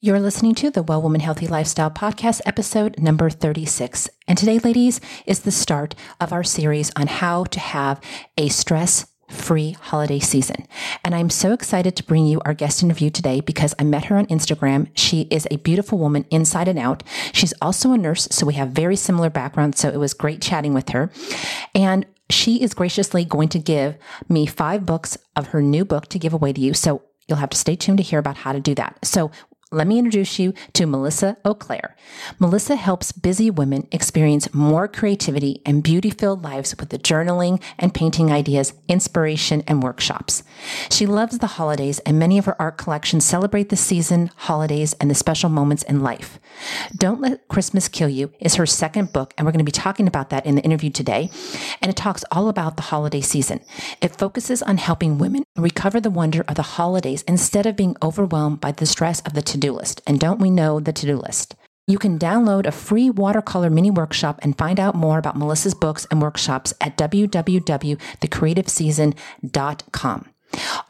You're listening to the Well Woman Healthy Lifestyle Podcast, episode number 36. And today, ladies, is the start of our series on how to have a stress free holiday season. And I'm so excited to bring you our guest interview today because I met her on Instagram. She is a beautiful woman inside and out. She's also a nurse, so we have very similar backgrounds. So it was great chatting with her. And she is graciously going to give me five books of her new book to give away to you. So You'll have to stay tuned to hear about how to do that. So, let me introduce you to Melissa Auclair. Melissa helps busy women experience more creativity and beauty filled lives with the journaling and painting ideas, inspiration, and workshops. She loves the holidays, and many of her art collections celebrate the season, holidays, and the special moments in life. Don't Let Christmas Kill You is her second book, and we're going to be talking about that in the interview today. And it talks all about the holiday season. It focuses on helping women recover the wonder of the holidays instead of being overwhelmed by the stress of the to do list. And don't we know the to do list? You can download a free watercolor mini workshop and find out more about Melissa's books and workshops at www.thecreativeseason.com.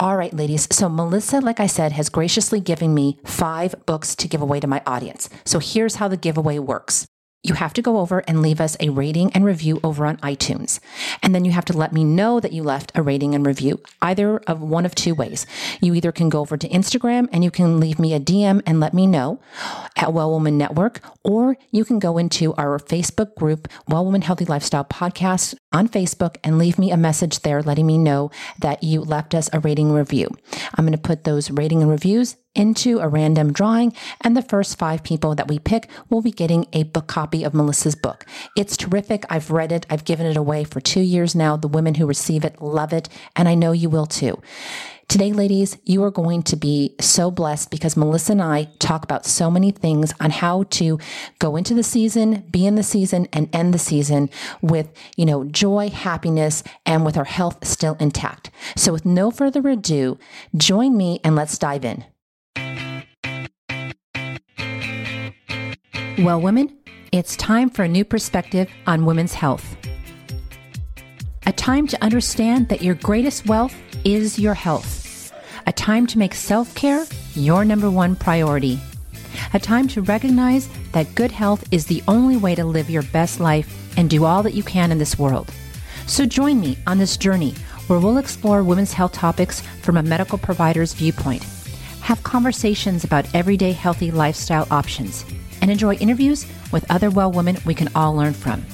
All right, ladies. So, Melissa, like I said, has graciously given me five books to give away to my audience. So, here's how the giveaway works you have to go over and leave us a rating and review over on iTunes. And then you have to let me know that you left a rating and review, either of one of two ways. You either can go over to Instagram and you can leave me a DM and let me know at Well Woman Network, or you can go into our Facebook group, Well Woman Healthy Lifestyle Podcast on Facebook and leave me a message there letting me know that you left us a rating review. I'm going to put those rating and reviews into a random drawing, and the first five people that we pick will be getting a book copy of Melissa's book. It's terrific. I've read it, I've given it away for two years now. The women who receive it love it, and I know you will too. Today, ladies, you are going to be so blessed because Melissa and I talk about so many things on how to go into the season, be in the season, and end the season with, you know, joy, happiness, and with our health still intact. So, with no further ado, join me and let's dive in. Well, women, it's time for a new perspective on women's health. A time to understand that your greatest wealth is your health. A time to make self care your number one priority. A time to recognize that good health is the only way to live your best life and do all that you can in this world. So join me on this journey where we'll explore women's health topics from a medical provider's viewpoint, have conversations about everyday healthy lifestyle options and enjoy interviews with other well women we can all learn from.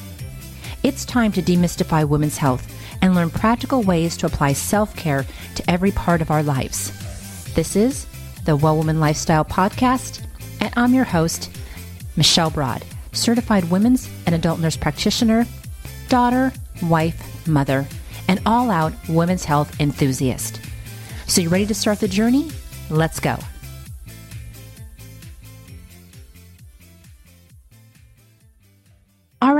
It's time to demystify women's health and learn practical ways to apply self care to every part of our lives. This is the Well Woman Lifestyle Podcast, and I'm your host, Michelle Broad, certified women's and adult nurse practitioner, daughter, wife, mother, and all out women's health enthusiast. So, you ready to start the journey? Let's go.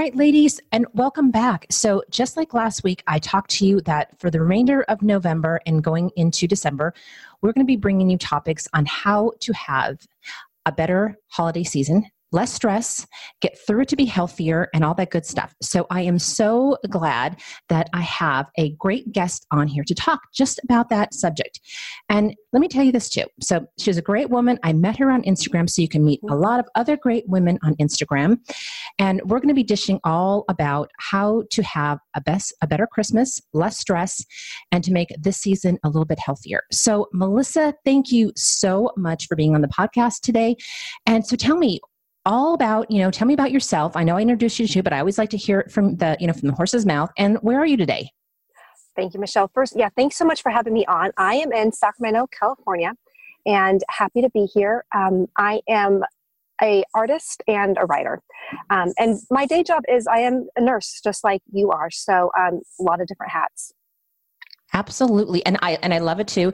Right, ladies, and welcome back. So, just like last week, I talked to you that for the remainder of November and going into December, we're going to be bringing you topics on how to have a better holiday season less stress, get through to be healthier, and all that good stuff. So I am so glad that I have a great guest on here to talk just about that subject. And let me tell you this too. So she's a great woman. I met her on Instagram, so you can meet a lot of other great women on Instagram. And we're going to be dishing all about how to have a best a better Christmas, less stress, and to make this season a little bit healthier. So Melissa, thank you so much for being on the podcast today. And so tell me, all about, you know, tell me about yourself. I know I introduced you to, but I always like to hear it from the, you know, from the horse's mouth. And where are you today? Thank you, Michelle. First, yeah, thanks so much for having me on. I am in Sacramento, California, and happy to be here. Um, I am a artist and a writer, um, and my day job is I am a nurse, just like you are. So um, a lot of different hats. Absolutely. And I and I love it too.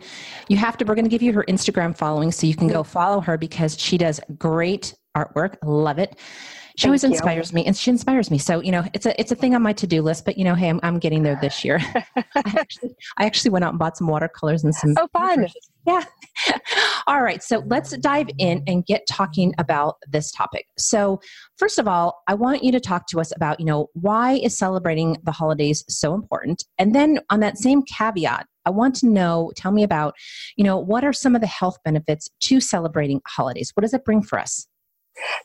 You have to we're going to give you her Instagram following so you can go follow her because she does great artwork. Love it. She always inspires me, and she inspires me. So you know, it's a it's a thing on my to do list. But you know, hey, I'm, I'm getting there this year. I actually I actually went out and bought some watercolors and some. Oh, fun! Yeah. all right. So let's dive in and get talking about this topic. So first of all, I want you to talk to us about you know why is celebrating the holidays so important, and then on that same caveat, I want to know, tell me about, you know, what are some of the health benefits to celebrating holidays? What does it bring for us?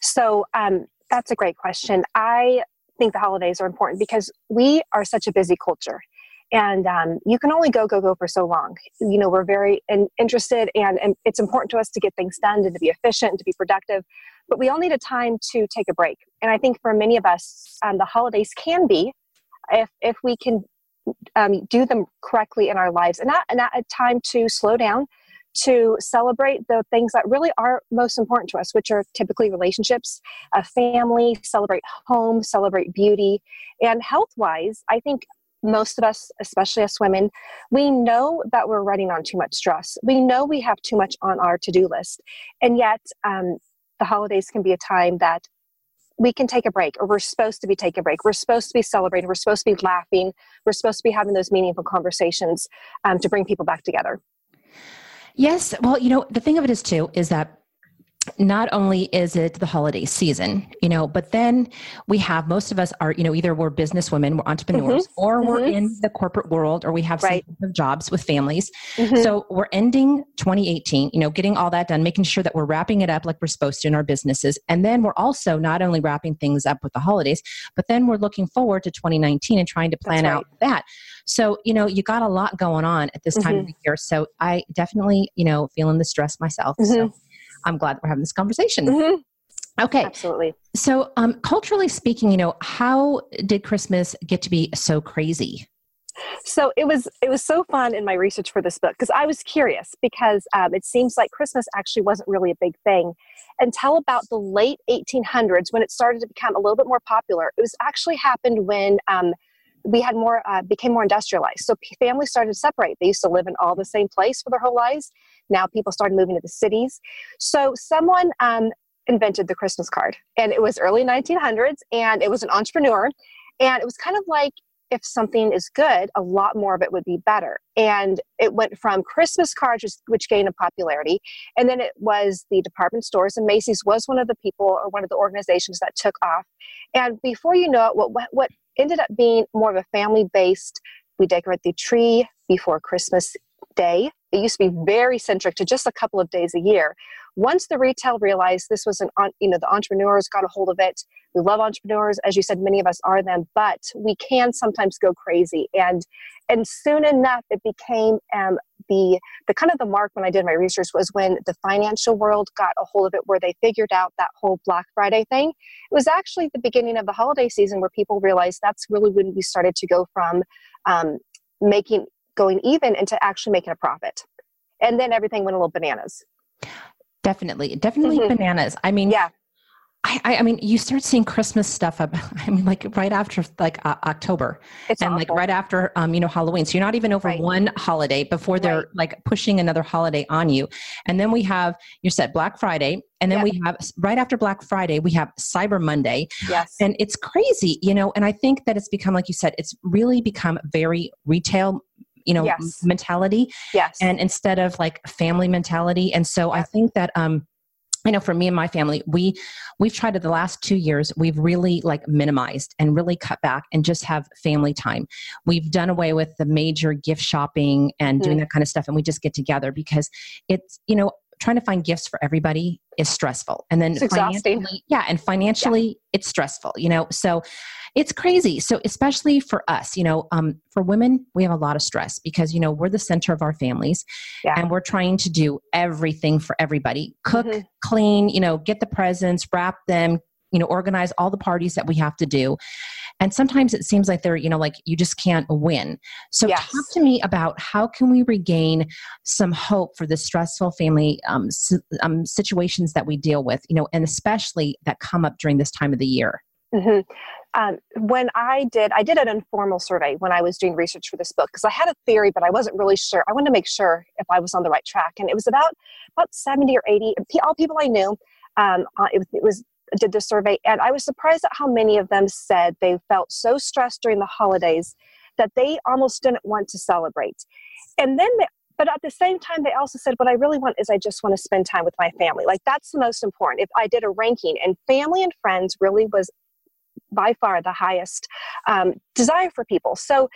So um, that's a great question. I think the holidays are important because we are such a busy culture. And um, you can only go go go for so long. You know we're very in, interested and, and it's important to us to get things done and to be efficient and to be productive but we all need a time to take a break. And i think for many of us um, the holidays can be if if we can um, do them correctly in our lives and not, not a time to slow down to celebrate the things that really are most important to us, which are typically relationships, a family, celebrate home, celebrate beauty. And health wise, I think most of us, especially us women, we know that we're running on too much stress. We know we have too much on our to do list. And yet, um, the holidays can be a time that we can take a break, or we're supposed to be taking a break. We're supposed to be celebrating. We're supposed to be laughing. We're supposed to be having those meaningful conversations um, to bring people back together. Yes. Well, you know, the thing of it is, too, is that not only is it the holiday season, you know, but then we have most of us are, you know, either we're business women, we're entrepreneurs, mm-hmm. or mm-hmm. we're in the corporate world, or we have right. some jobs with families. Mm-hmm. So we're ending 2018, you know, getting all that done, making sure that we're wrapping it up like we're supposed to in our businesses. And then we're also not only wrapping things up with the holidays, but then we're looking forward to 2019 and trying to plan right. out that. So, you know, you got a lot going on at this time of mm-hmm. the year. So I definitely, you know, feeling the stress myself. So mm-hmm. I'm glad that we're having this conversation. Mm-hmm. Okay. Absolutely. So, um, culturally speaking, you know, how did Christmas get to be so crazy? So it was it was so fun in my research for this book because I was curious because um, it seems like Christmas actually wasn't really a big thing until about the late 1800s when it started to become a little bit more popular. It was actually happened when um, we had more uh, became more industrialized so families started to separate they used to live in all the same place for their whole lives now people started moving to the cities so someone um, invented the christmas card and it was early 1900s and it was an entrepreneur and it was kind of like if something is good, a lot more of it would be better. And it went from Christmas cards, which gained a popularity, and then it was the department stores, and Macy's was one of the people or one of the organizations that took off. And before you know it, what, what ended up being more of a family based, we decorate the tree before Christmas Day. It used to be very centric to just a couple of days a year. Once the retail realized this was an, you know, the entrepreneurs got a hold of it. We love entrepreneurs, as you said, many of us are them, but we can sometimes go crazy. And and soon enough, it became um, the the kind of the mark when I did my research was when the financial world got a hold of it, where they figured out that whole Black Friday thing. It was actually the beginning of the holiday season where people realized that's really when we started to go from um, making going even into actually making a profit. And then everything went a little bananas. Definitely, definitely mm-hmm. bananas. I mean, yeah. I, I, mean, you start seeing Christmas stuff up. I mean, like right after like uh, October, it's and awful. like right after, um, you know, Halloween. So you're not even over right. one holiday before they're right. like pushing another holiday on you. And then we have you said Black Friday, and then we have right after Black Friday we have Cyber Monday. Yes, and it's crazy, you know. And I think that it's become, like you said, it's really become very retail you know yes. mentality yes and instead of like family mentality and so yes. i think that um I know for me and my family, we we've tried to the last two years, we've really like minimized and really cut back and just have family time. We've done away with the major gift shopping and mm-hmm. doing that kind of stuff, and we just get together because it's you know trying to find gifts for everybody is stressful and then it's exhausting yeah and financially yeah. it's stressful you know so it's crazy so especially for us you know um, for women we have a lot of stress because you know we're the center of our families yeah. and we're trying to do everything for everybody cook mm-hmm. clean you know get the presents wrap them you know organize all the parties that we have to do and sometimes it seems like they're you know like you just can't win so yes. talk to me about how can we regain some hope for the stressful family um, um, situations that we deal with you know and especially that come up during this time of the year mm-hmm. um, when i did i did an informal survey when i was doing research for this book because i had a theory but i wasn't really sure i wanted to make sure if i was on the right track and it was about about 70 or 80 all people i knew um, uh, it, was, it was did the survey, and I was surprised at how many of them said they felt so stressed during the holidays that they almost didn't want to celebrate. And then, they, but at the same time, they also said, What I really want is I just want to spend time with my family. Like, that's the most important. If I did a ranking, and family and friends really was by far the highest um, desire for people. So,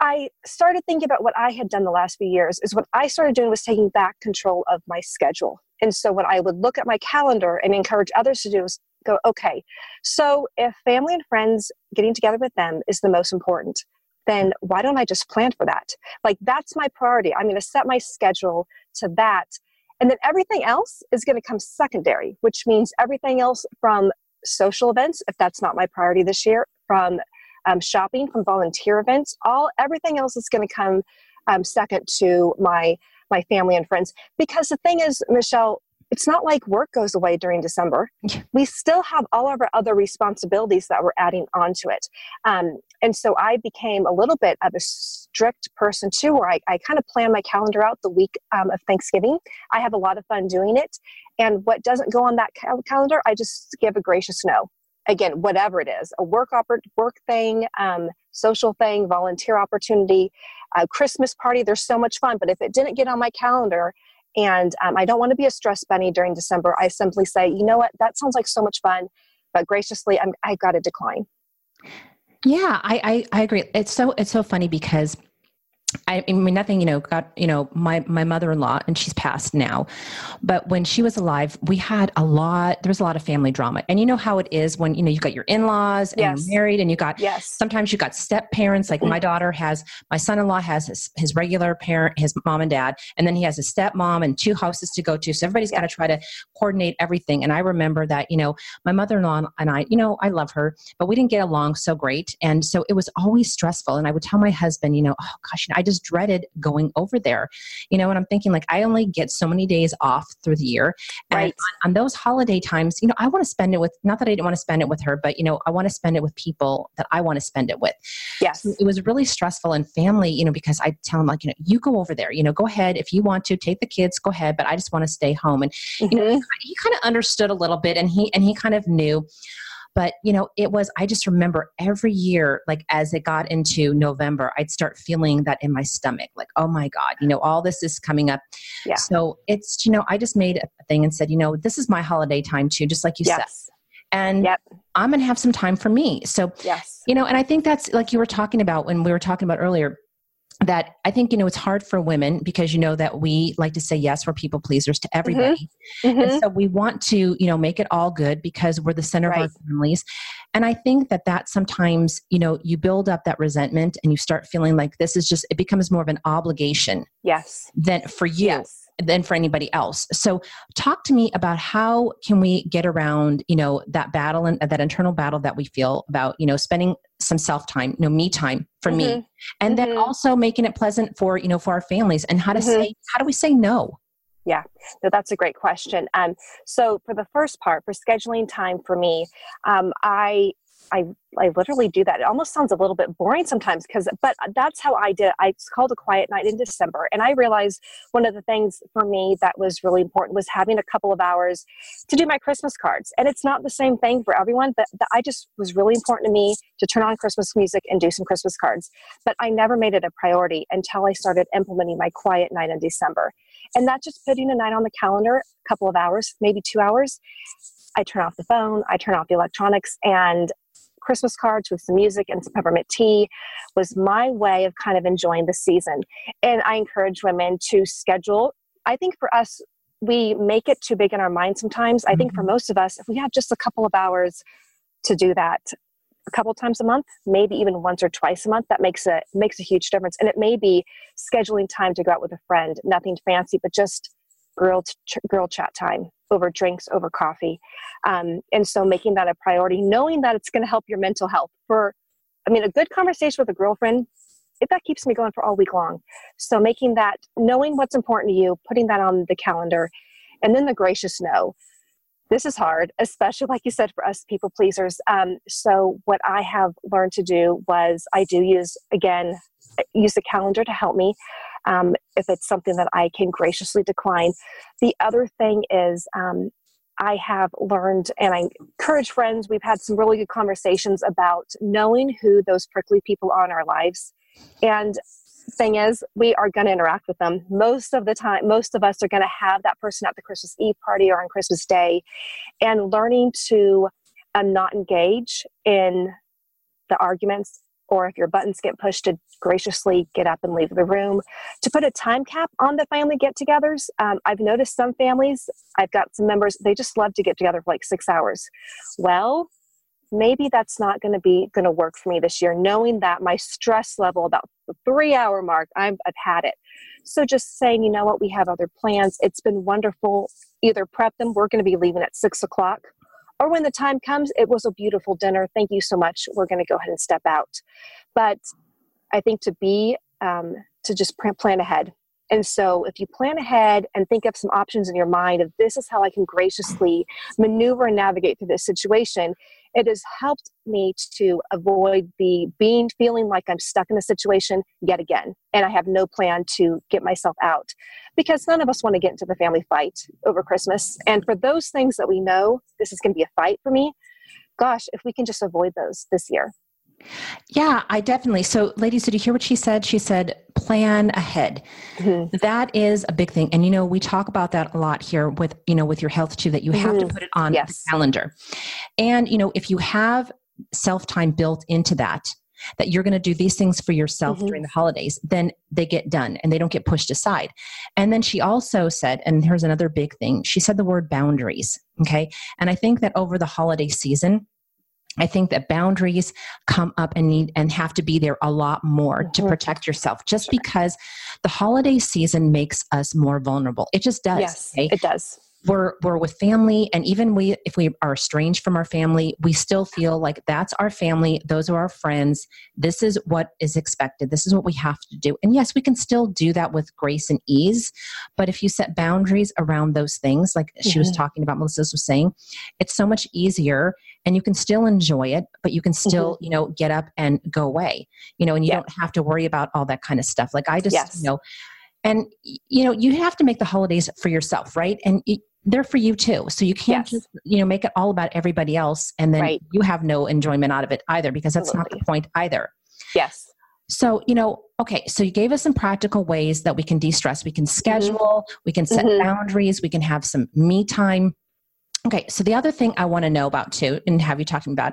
I started thinking about what I had done the last few years is what I started doing was taking back control of my schedule. And so what I would look at my calendar and encourage others to do is go, okay, so if family and friends getting together with them is the most important, then why don't I just plan for that? Like that's my priority. I'm going to set my schedule to that. And then everything else is going to come secondary, which means everything else from social events, if that's not my priority this year, from um, shopping, from volunteer events, all everything else is going to come um, second to my my family and friends. Because the thing is, Michelle, it's not like work goes away during December. We still have all of our other responsibilities that we're adding onto it. Um, and so I became a little bit of a strict person too, where I, I kind of plan my calendar out the week um, of Thanksgiving. I have a lot of fun doing it. And what doesn't go on that cal- calendar, I just give a gracious no. Again, whatever it is, a work oppor- work thing, um, social thing, volunteer opportunity, a Christmas party. There's so much fun. But if it didn't get on my calendar, and um, I don't want to be a stress bunny during December. I simply say, you know what, that sounds like so much fun, but graciously, I'm, I've got to decline. Yeah, I, I, I agree. It's so it's so funny because I, I mean, nothing, you know, got, you know, my, my mother-in-law and she's passed now, but when she was alive, we had a lot, there was a lot of family drama and you know how it is when, you know, you got your in-laws and yes. you're married and you got, yes. sometimes you got step parents. Like my daughter has, my son-in-law has his, his regular parent, his mom and dad, and then he has a stepmom and two houses to go to. So everybody's got to try to coordinate everything. And I remember that, you know, my mother-in-law and I, you know, I love her, but we didn't get along so great. And so it was always stressful. And I would tell my husband, you know, oh gosh, you know, I just dreaded going over there. You know, and I'm thinking like I only get so many days off through the year. And right. on, on those holiday times, you know, I want to spend it with not that I didn't want to spend it with her, but you know, I want to spend it with people that I want to spend it with. Yes. So it was really stressful and family, you know, because I tell him like, you know, you go over there, you know, go ahead if you want to take the kids, go ahead, but I just want to stay home. And mm-hmm. you know, he, he kind of understood a little bit and he and he kind of knew but, you know, it was, I just remember every year, like as it got into November, I'd start feeling that in my stomach, like, oh my God, you know, all this is coming up. Yeah. So it's, you know, I just made a thing and said, you know, this is my holiday time too, just like you yes. said and yep. I'm going to have some time for me. So, yes. you know, and I think that's like you were talking about when we were talking about earlier that I think, you know, it's hard for women because you know that we like to say yes, we're people pleasers to mm-hmm. everybody. Mm-hmm. Mm-hmm. And so we want to, you know, make it all good because we're the center right. of our families. And I think that that sometimes, you know, you build up that resentment and you start feeling like this is just, it becomes more of an obligation. Yes. Than for you. Yes than for anybody else. So talk to me about how can we get around, you know, that battle and that internal battle that we feel about, you know, spending some self time, you know, me time for mm-hmm. me. And mm-hmm. then also making it pleasant for, you know, for our families and how to mm-hmm. say how do we say no? Yeah, no, that's a great question. Um, so for the first part, for scheduling time for me, um, I I I literally do that. It almost sounds a little bit boring sometimes because but that's how I did. I called a quiet night in December and I realized one of the things for me that was really important was having a couple of hours to do my Christmas cards. And it's not the same thing for everyone, but I just was really important to me to turn on Christmas music and do some Christmas cards. But I never made it a priority until I started implementing my quiet night in December. And that's just putting a night on the calendar, a couple of hours, maybe 2 hours. I turn off the phone, I turn off the electronics, and Christmas cards with some music and some peppermint tea was my way of kind of enjoying the season. And I encourage women to schedule. I think for us, we make it too big in our mind sometimes. I think for mm-hmm. most of us, if we have just a couple of hours to do that a couple times a month, maybe even once or twice a month, that makes a makes a huge difference. And it may be scheduling time to go out with a friend, nothing fancy, but just girl ch- girl chat time over drinks, over coffee. Um, and so making that a priority, knowing that it's going to help your mental health. For, I mean, a good conversation with a girlfriend, if that keeps me going for all week long. So making that, knowing what's important to you, putting that on the calendar, and then the gracious no. This is hard, especially like you said, for us people pleasers. Um, so what I have learned to do was I do use again use the calendar to help me um, if it's something that I can graciously decline. The other thing is, um, I have learned, and I encourage friends, we've had some really good conversations about knowing who those prickly people are in our lives. And thing is, we are going to interact with them most of the time. Most of us are going to have that person at the Christmas Eve party or on Christmas Day, and learning to um, not engage in the arguments or if your buttons get pushed to graciously get up and leave the room. To put a time cap on the family get-togethers um, i've noticed some families i've got some members they just love to get together for like six hours. Well maybe that's not going to be going to work for me this year knowing that my stress level about the three hour mark I've, I've had it. So just saying you know what we have other plans it's been wonderful either prep them we're going to be leaving at six o'clock or when the time comes it was a beautiful dinner. Thank you so much. We're going to go ahead and step out. But i think to be um, to just plan ahead and so, if you plan ahead and think of some options in your mind of this is how I can graciously maneuver and navigate through this situation, it has helped me to avoid the being feeling like I'm stuck in a situation yet again. And I have no plan to get myself out because none of us want to get into the family fight over Christmas. And for those things that we know this is going to be a fight for me, gosh, if we can just avoid those this year, yeah, I definitely. So, ladies, did you hear what she said? She said, plan ahead. Mm-hmm. That is a big thing. And, you know, we talk about that a lot here with, you know, with your health too, that you have mm-hmm. to put it on yes. the calendar. And, you know, if you have self time built into that, that you're going to do these things for yourself mm-hmm. during the holidays, then they get done and they don't get pushed aside. And then she also said, and here's another big thing she said the word boundaries. Okay. And I think that over the holiday season, I think that boundaries come up and need and have to be there a lot more mm-hmm. to protect yourself just because the holiday season makes us more vulnerable. It just does. Yes, okay? it does we're we're with family and even we if we are estranged from our family we still feel like that's our family those are our friends this is what is expected this is what we have to do and yes we can still do that with grace and ease but if you set boundaries around those things like mm-hmm. she was mm-hmm. talking about melissa was saying it's so much easier and you can still enjoy it but you can still mm-hmm. you know get up and go away you know and you yeah. don't have to worry about all that kind of stuff like i just yes. you know and you know you have to make the holidays for yourself right and they're for you too. So you can't yes. just, you know, make it all about everybody else and then right. you have no enjoyment out of it either because that's Absolutely. not the point either. Yes. So, you know, okay, so you gave us some practical ways that we can de stress. We can mm-hmm. schedule, mm-hmm. we can set mm-hmm. boundaries, we can have some me time. Okay, so the other thing I want to know about too, and have you talking about,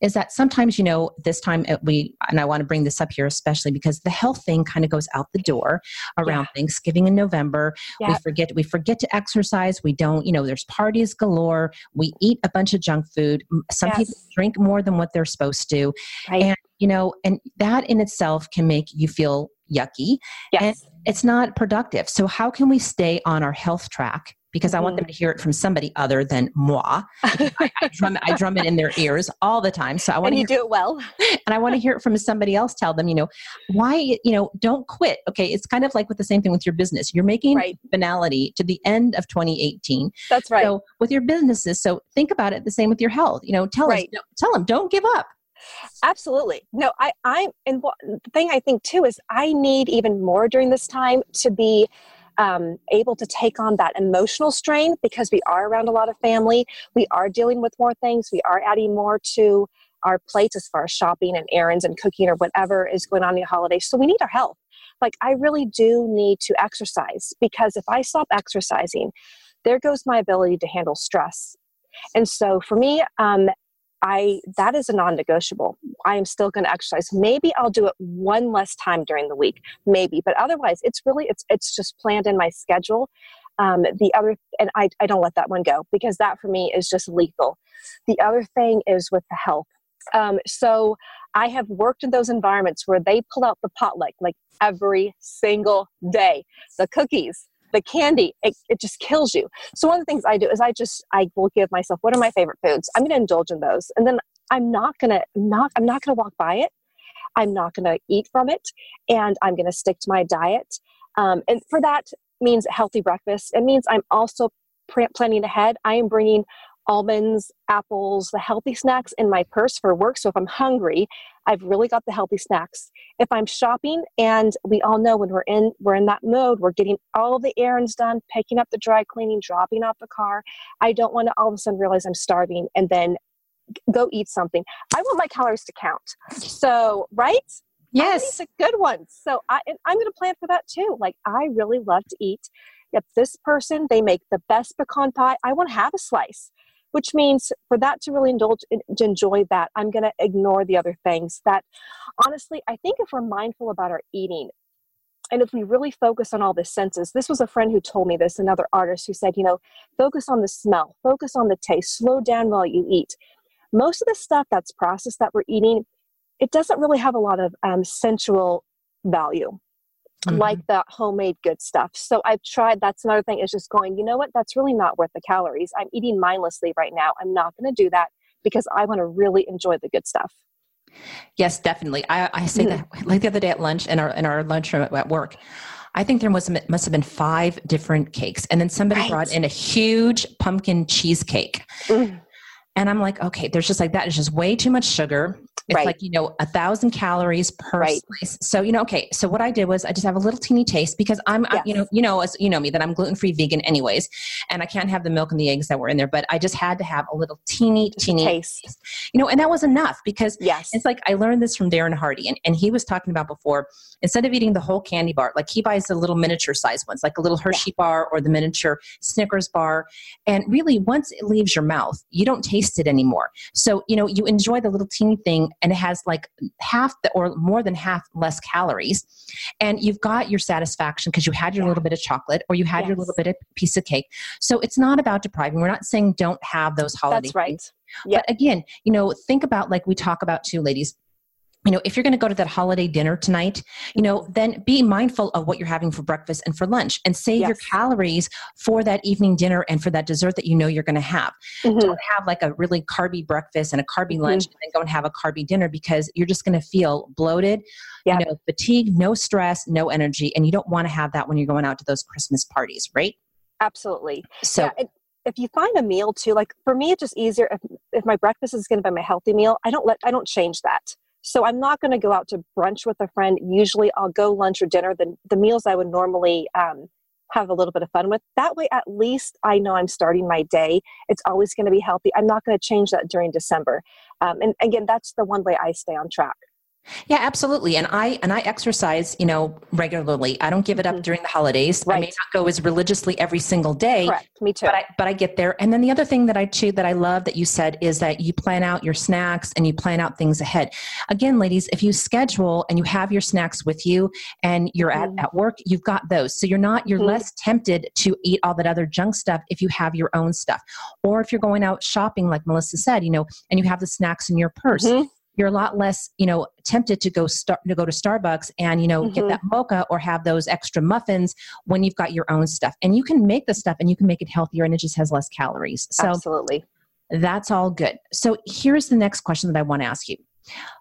is that sometimes you know this time uh, we and I want to bring this up here especially because the health thing kind of goes out the door around yeah. Thanksgiving in November. Yeah. We forget we forget to exercise. We don't, you know, there's parties galore. We eat a bunch of junk food. Some yes. people drink more than what they're supposed to, right. and you know, and that in itself can make you feel yucky. Yes. And it's not productive. So how can we stay on our health track because. I want them mm-hmm. to hear it from somebody other than moi. I, I, drum, I drum it in their ears all the time. So I want to you do it well. And I want to hear it from somebody else. Tell them, you know, why, you know, don't quit. Okay. It's kind of like with the same thing with your business. You're making right. finality to the end of 2018. That's right. So with your businesses. So think about it the same with your health. You know, tell right. us, tell them, don't give up. Absolutely. No, I, I, and the thing I think too is I need even more during this time to be um, able to take on that emotional strain because we are around a lot of family. We are dealing with more things. We are adding more to our plates as far as shopping and errands and cooking or whatever is going on in the holidays. So we need our health. Like, I really do need to exercise because if I stop exercising, there goes my ability to handle stress. And so for me, um, I that is a non-negotiable. I am still going to exercise. Maybe I'll do it one less time during the week, maybe, but otherwise, it's really it's it's just planned in my schedule. Um, the other, and I I don't let that one go because that for me is just lethal. The other thing is with the health. Um, so I have worked in those environments where they pull out the potluck like every single day. The cookies, the candy it, it just kills you. So one of the things i do is i just i will give myself what are my favorite foods? I'm going to indulge in those. And then i'm not going to not i'm not going to walk by it. I'm not going to eat from it. And i'm going to stick to my diet. Um, and for that means healthy breakfast. It means i'm also planning ahead. I am bringing almonds, apples, the healthy snacks in my purse for work. So if I'm hungry, I've really got the healthy snacks. If I'm shopping, and we all know when we're in we're in that mode, we're getting all the errands done, picking up the dry cleaning, dropping off the car. I don't want to all of a sudden realize I'm starving and then go eat something. I want my calories to count. So, right? Yes, a good one. So I, I'm going to plan for that too. Like I really love to eat. If this person they make the best pecan pie, I want to have a slice which means for that to really indulge to enjoy that i'm going to ignore the other things that honestly i think if we're mindful about our eating and if we really focus on all the senses this was a friend who told me this another artist who said you know focus on the smell focus on the taste slow down while you eat. Most of the stuff that's processed that we're eating it doesn't really have a lot of um, sensual value mm-hmm. like the homemade good stuff so i've tried that's another thing is just going you know what that's really not worth the calories i'm eating mindlessly right now i'm not going to do that because i want to really enjoy the good stuff yes definitely i, I say mm-hmm. that like the other day at lunch in our in our lunchroom at work I think there was must have been five different cakes, and then somebody right. brought in a huge pumpkin cheesecake. Mm. And I'm like, okay, there's just like that is just way too much sugar. It's right. like, you know, a thousand calories per right. slice. So, you know, okay. So what I did was I just have a little teeny taste because I'm, yes. I, you know, you know, as you know me, that I'm gluten-free vegan anyways, and I can't have the milk and the eggs that were in there, but I just had to have a little teeny, teeny taste, taste. you know, and that was enough because yes. it's like, I learned this from Darren Hardy and, and he was talking about before, instead of eating the whole candy bar, like he buys the little miniature size ones, like a little Hershey yeah. bar or the miniature Snickers bar. And really once it leaves your mouth, you don't taste it anymore. So, you know, you enjoy the little teeny thing and it has like half the, or more than half less calories and you've got your satisfaction because you had your yeah. little bit of chocolate or you had yes. your little bit of piece of cake so it's not about depriving we're not saying don't have those holidays. that's right yeah. but again you know think about like we talk about too ladies you know if you're going to go to that holiday dinner tonight you know mm-hmm. then be mindful of what you're having for breakfast and for lunch and save yes. your calories for that evening dinner and for that dessert that you know you're going to have mm-hmm. don't have like a really carby breakfast and a carby lunch mm-hmm. and then go and have a carby dinner because you're just going to feel bloated yep. you know fatigue no stress no energy and you don't want to have that when you're going out to those christmas parties right absolutely so yeah, if you find a meal too like for me it's just easier if, if my breakfast is going to be my healthy meal i don't let i don't change that so I'm not going to go out to brunch with a friend. Usually I'll go lunch or dinner, the, the meals I would normally um, have a little bit of fun with. That way, at least I know I'm starting my day. It's always going to be healthy. I'm not going to change that during December. Um, and again, that's the one way I stay on track. Yeah, absolutely. And I and I exercise, you know, regularly. I don't give it up mm-hmm. during the holidays. Right. I may not go as religiously every single day. Correct. Me too. But I but I get there. And then the other thing that I too that I love that you said is that you plan out your snacks and you plan out things ahead. Again, ladies, if you schedule and you have your snacks with you and you're mm-hmm. at, at work, you've got those. So you're not you're mm-hmm. less tempted to eat all that other junk stuff if you have your own stuff. Or if you're going out shopping, like Melissa said, you know, and you have the snacks in your purse mm-hmm you're a lot less you know tempted to go start to go to starbucks and you know mm-hmm. get that mocha or have those extra muffins when you've got your own stuff. And you can make the stuff and you can make it healthier and it just has less calories. So absolutely. that's all good. So here's the next question that i want to ask you.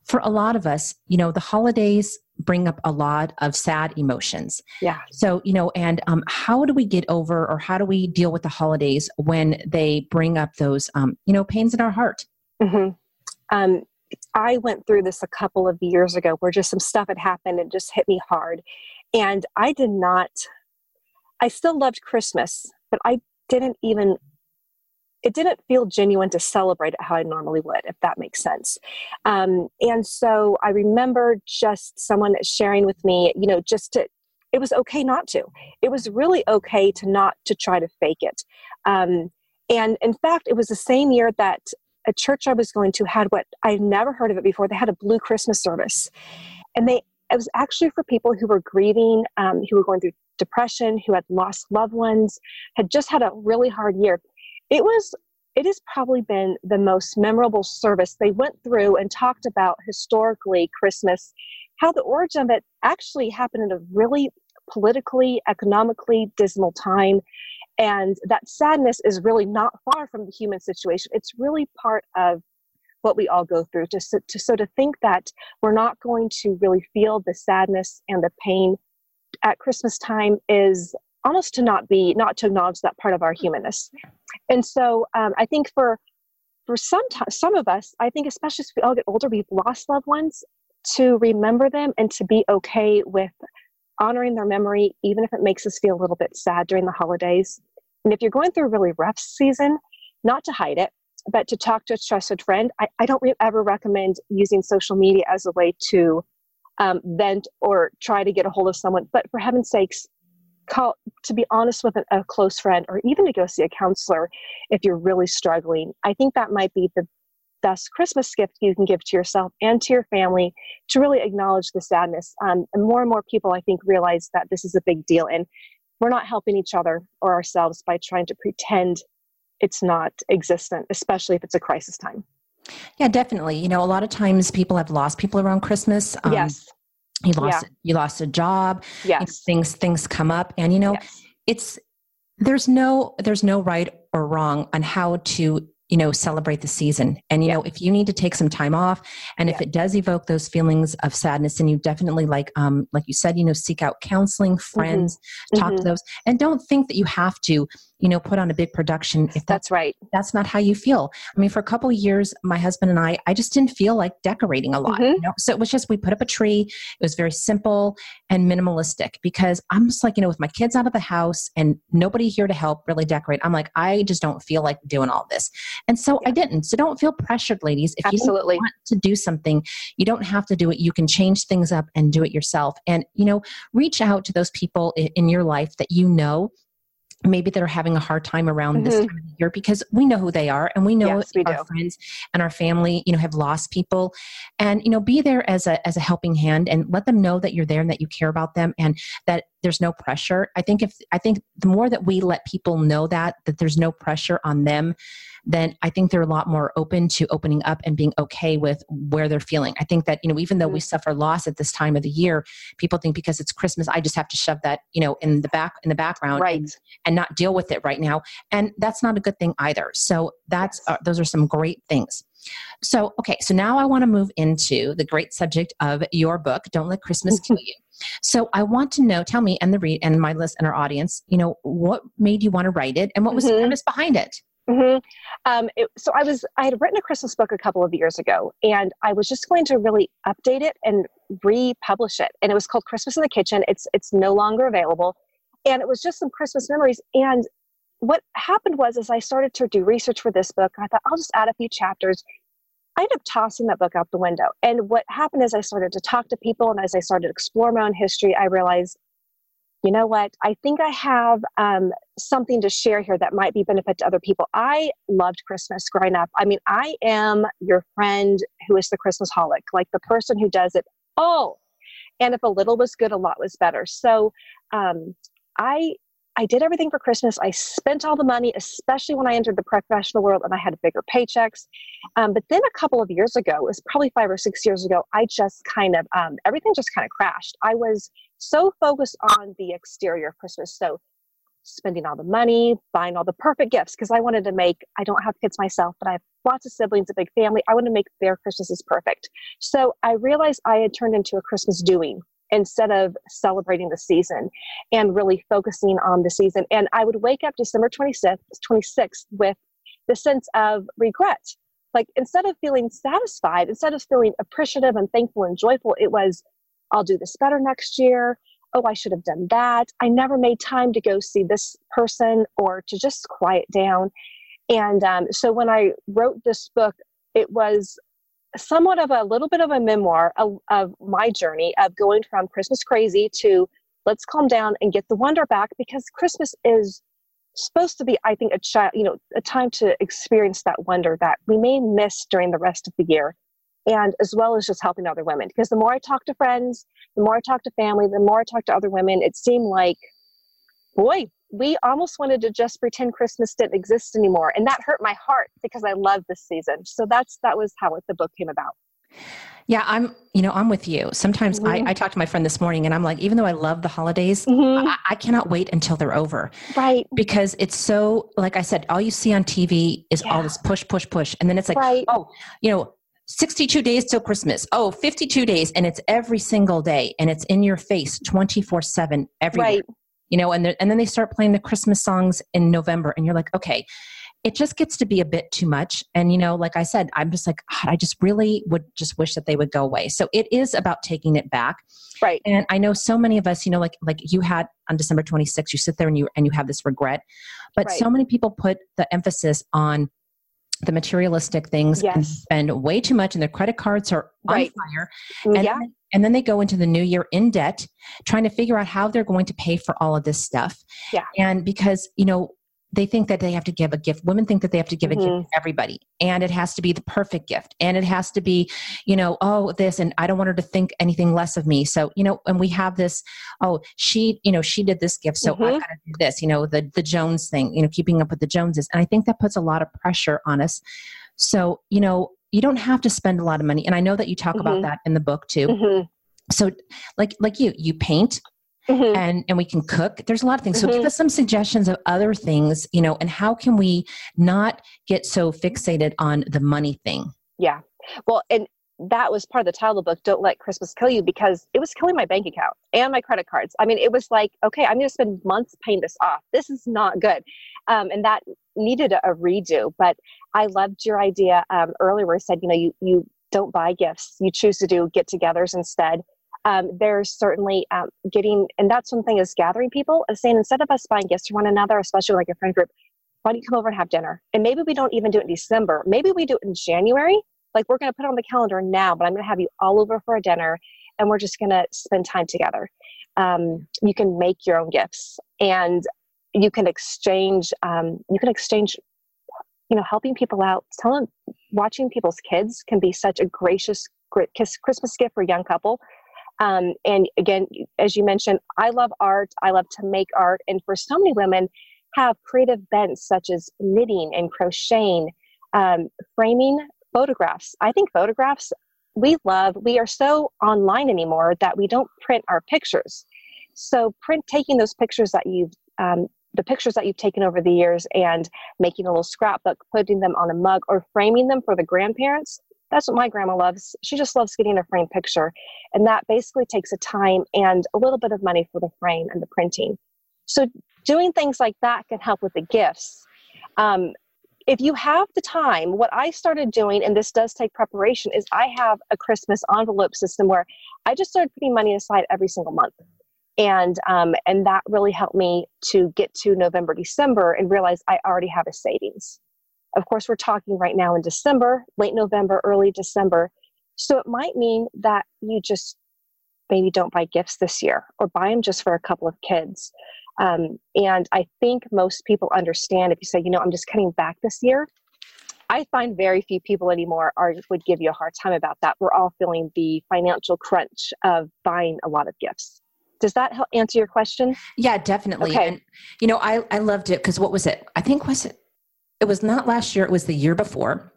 For a lot of us you know the holidays bring up a lot of sad emotions. Yeah. So you know and um, how do we get over or how do we deal with the holidays when they bring up those um, you know pains in our heart? Mm-hmm. um, I went through this a couple of years ago where just some stuff had happened and just hit me hard. And I did not, I still loved Christmas, but I didn't even, it didn't feel genuine to celebrate it how I normally would, if that makes sense. Um, and so I remember just someone sharing with me, you know, just to, it was okay not to. It was really okay to not to try to fake it. Um, and in fact, it was the same year that a church I was going to had what I'd never heard of it before. They had a blue Christmas service, and they it was actually for people who were grieving, um, who were going through depression, who had lost loved ones, had just had a really hard year. It was it has probably been the most memorable service. They went through and talked about historically Christmas, how the origin of it actually happened in a really politically, economically dismal time and that sadness is really not far from the human situation. It's really part of what we all go through. To, to, so to think that we're not going to really feel the sadness and the pain at Christmas time is almost to not be, not to acknowledge that part of our humanness. And so um, I think for for some t- some of us, I think especially as we all get older, we've lost loved ones. To remember them and to be okay with honoring their memory, even if it makes us feel a little bit sad during the holidays. And if you're going through a really rough season, not to hide it, but to talk to a trusted friend. I, I don't ever recommend using social media as a way to um, vent or try to get a hold of someone. But for heaven's sakes, call to be honest with a close friend or even to go see a counselor if you're really struggling i think that might be the best christmas gift you can give to yourself and to your family to really acknowledge the sadness um, and more and more people i think realize that this is a big deal and we're not helping each other or ourselves by trying to pretend it's not existent especially if it's a crisis time yeah definitely you know a lot of times people have lost people around christmas um, yes you lost yeah. you lost a job yes things things come up and you know yes. it's there's no there's no right or wrong on how to you know celebrate the season and you know if you need to take some time off and yeah. if it does evoke those feelings of sadness and you definitely like um like you said you know seek out counseling mm-hmm. friends mm-hmm. talk mm-hmm. to those and don't think that you have to you know put on a big production if that's, that's right. that's not how you feel. I mean for a couple years my husband and i i just didn't feel like decorating a lot mm-hmm. you know? So it was just we put up a tree. It was very simple and minimalistic because i'm just like you know with my kids out of the house and nobody here to help really decorate i'm like i just don't feel like doing all this. And so yeah. i didn't. So don't feel pressured ladies. If Absolutely. you want to do something you don't have to do it. You can change things up and do it yourself. And you know reach out to those people in your life that you know maybe that are having a hard time around mm-hmm. this time of the year because we know who they are and we know yes, we our do. friends and our family you know have lost people and you know be there as a as a helping hand and let them know that you're there and that you care about them and that there's no pressure i think if i think the more that we let people know that that there's no pressure on them then I think they're a lot more open to opening up and being okay with where they're feeling. I think that, you know, even though we mm-hmm. suffer loss at this time of the year, people think because it's Christmas, I just have to shove that, you know, in the back in the background right. and, and not deal with it right now. And that's not a good thing either. So that's uh, those are some great things. So, okay, so now I want to move into the great subject of your book, Don't Let Christmas Kill You. So, I want to know, tell me and the read and my list and our audience, you know, what made you want to write it and what was mm-hmm. the premise behind it? Mm-hmm. Um, it, so I was I had written a Christmas book a couple of years ago, and I was just going to really update it and republish it. And it was called Christmas in the Kitchen. It's it's no longer available, and it was just some Christmas memories. And what happened was, as I started to do research for this book, I thought I'll just add a few chapters. I ended up tossing that book out the window. And what happened is I started to talk to people, and as I started to explore my own history, I realized you know what? I think I have um, something to share here that might be benefit to other people. I loved Christmas growing up. I mean, I am your friend who is the Christmas holic, like the person who does it all. And if a little was good, a lot was better. So um, I I did everything for Christmas. I spent all the money, especially when I entered the professional world and I had bigger paychecks. Um, but then a couple of years ago, it was probably five or six years ago, I just kind of, um, everything just kind of crashed. I was so focused on the exterior Christmas. So spending all the money, buying all the perfect gifts, because I wanted to make, I don't have kids myself, but I have lots of siblings, a big family. I want to make their Christmases perfect. So I realized I had turned into a Christmas doing instead of celebrating the season and really focusing on the season. And I would wake up December 26th, 26th with the sense of regret. Like instead of feeling satisfied, instead of feeling appreciative and thankful and joyful, it was, I'll do this better next year. Oh, I should have done that. I never made time to go see this person or to just quiet down. And um, so when I wrote this book, it was somewhat of a little bit of a memoir of, of, my journey of going from Christmas crazy to let's calm down and get the wonder back because Christmas is supposed to be, I think, a child, you know, a time to experience that wonder that we may miss during the rest of the year. And as well as just helping other women. Because the more I talk to friends, the more I talk to family, the more I talk to other women, it seemed like, boy, we almost wanted to just pretend Christmas didn't exist anymore. And that hurt my heart because I love this season. So that's that was how it, the book came about. Yeah, I'm, you know, I'm with you. Sometimes mm-hmm. I, I talked to my friend this morning and I'm like, even though I love the holidays, mm-hmm. I, I, cannot wait until they're over. Right. Because it's so, like I said, all you see on TV is yeah. all this push, push, push. And then it's like, right. oh, you know, 62 days till Christmas. Oh, 52 days. And it's every single day and it's in your face 24 7 every right you know and, and then they start playing the christmas songs in november and you're like okay it just gets to be a bit too much and you know like i said i'm just like i just really would just wish that they would go away so it is about taking it back right and i know so many of us you know like like you had on december 26th you sit there and you and you have this regret but right. so many people put the emphasis on the materialistic things Yes. and spend way too much and their credit cards are Right. on fire mm, and, yeah. then, and then they go into the new year in debt trying to figure out how they're going to pay for all of this stuff Yeah. and because you know they think that they have to give a gift women think that they have to give a gift Mhm. to everybody and it has to be the perfect gift and it has to be you know oh this and i don't want her to think anything less of me so you know and we have this oh she you know she did this gift so Mhm. i've got to do this you know the the jones thing you know keeping up with the joneses and i think that puts a lot of pressure on us so you know you don't have to spend a lot of money and i know that you talk about Mhm. that in the book too Mhm. so like like you you paint Mhm. and and we can cook there's a lot of things so give Mhm. us some suggestions of other things you know and how can we not get so fixated on the money thing Yeah. Well, and that was part of the title of the book, Don't Let Christmas Kill You, because it was killing my bank account and my credit cards. I mean, it was like, okay, I'm going to spend months paying this off. This is not good. Um, and that needed a, redo. But I loved your idea um, earlier where you said, you know, you, you don't buy gifts, you choose to do get togethers instead. Um, there's certainly um, getting, and that's one thing is gathering people and saying instead of us buying gifts to one another, especially like a friend group, why don't you come over and have dinner? And maybe we don't even do it in December. Maybe we do it in January. Like we're going to put on the calendar now, but I'm going to have you all over for a dinner and we're just going to spend time together. Um, you can make your own gifts and you can exchange, um, you can exchange, you know, helping people out, telling, watching people's kids can be such a gracious gr- Christmas gift for a young couple. Um, and again, as you mentioned, I love art. I love to make art. And for so many women, have creative bents such as knitting and crocheting, um, framing photographs. I think photographs we love. We are so online anymore that we don't print our pictures. So print taking those pictures that you've um, the pictures that you've taken over the years and making a little scrapbook, putting them on a mug or framing them for the grandparents. That's what my grandma loves. She just loves getting a framed picture. And that basically takes a time and a little bit of money for the frame and the printing. So doing things like that can help with the gifts. Um, if you have the time, what I started doing, and this does take preparation, is I have a Christmas envelope system where I just started putting money aside every single month. And um, and that really helped me to get to November, December, and realize I already have a savings. Of course, we're talking right now in December, late November, early December. So it might mean that you just maybe don't buy gifts this year or buy them just for a couple of kids. Um, and I think most people understand if you say, you know, I'm just cutting back this year. I find very few people anymore are would give you a hard time about that. We're all feeling the financial crunch of buying a lot of gifts. Does that help answer your question? yeah definitely Okay. and you know i i loved it because what was it i think was it it was not last year it was the year before.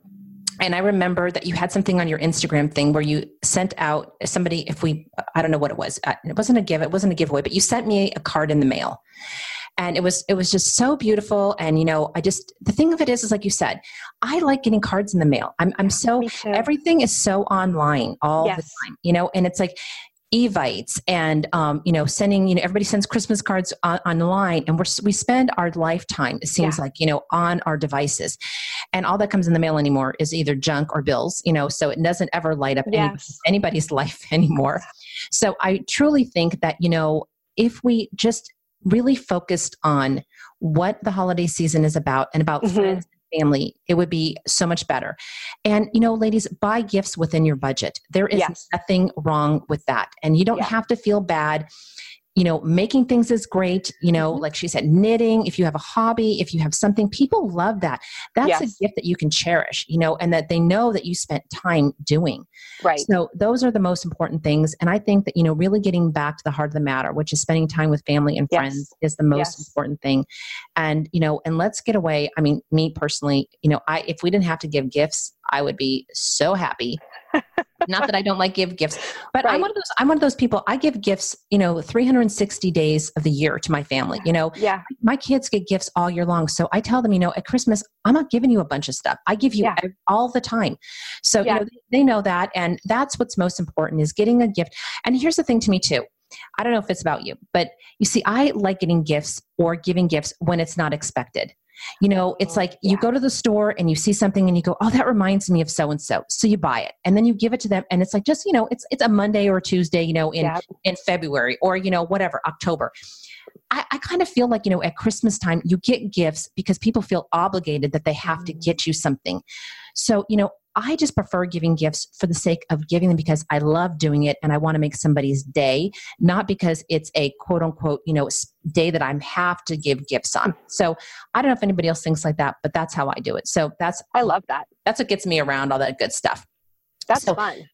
And i remember that you had something on your instagram thing where you sent out somebody if we i don't know what it was it wasn't a give it wasn't a giveaway but you sent me a card in the mail. And it was it was just so beautiful. And you know i just the thing of it is is like you said i like getting cards in the mail. I'm, I'm so everything is so online all the time you know and it's like evites and um, you know sending you know everybody sends christmas cards on, online and we're we spend our lifetime it seems Yeah. like you know on our devices and all that comes in the mail anymore is either junk or bills you know so it doesn't ever light up any- anybody's life anymore so i truly think that you know if we just really focused on what the holiday season is about and about Mhm. friends family it would be so much better and you know ladies buy gifts within your budget there is Yes. nothing wrong with that and you don't Yeah. have to feel bad you know making things is great you know Mhm. like she said knitting if you have a hobby if you have something people love that that's Yes. a gift that you can cherish you know and that they know that you spent time doing Right. so those are the most important things. And I think that, you know, really getting back to the heart of the matter, which is spending time with family and Yes. friends is the most Yes. important thing. And, you know, and let's get away. I mean, me personally, you know, I if we didn't have to give gifts, I would be so happy. Not that I don't like give gifts, but I'm one of those I'm one of those people. I give gifts, you know, 360 days of the year to my family. You know, Yeah. my kids get gifts all year long. So I tell them, you know, at Christmas, I'm not giving you a bunch of stuff. I give you Yeah. all the time. So, Yeah. you know, they know that. And that's what's most important is getting a gift. And here's the thing to me too. I don't know if it's about you, but you see, I like getting gifts or giving gifts when it's not expected. You know, it's Oh, like you yeah. go to the store and you see something and you go, "Oh, that reminds me of so and so." So you buy it, and then you give it to them, and it's like just you know, it's it's a Monday or Tuesday, you know, in yeah. in February or you know whatever October. I, I kind of feel like, you know, at Christmas time, you get gifts because people feel obligated that they have to mm. get you something. So, you know, I just prefer giving gifts for the sake of giving them because I love doing it and I want to make somebody's day, not because it's a quote unquote, you know, day that I'm have to give gifts on. So I don't know if anybody else thinks like that, but that's how I do it. So that's I love that. That's what gets me around all that good stuff. That's so, fun.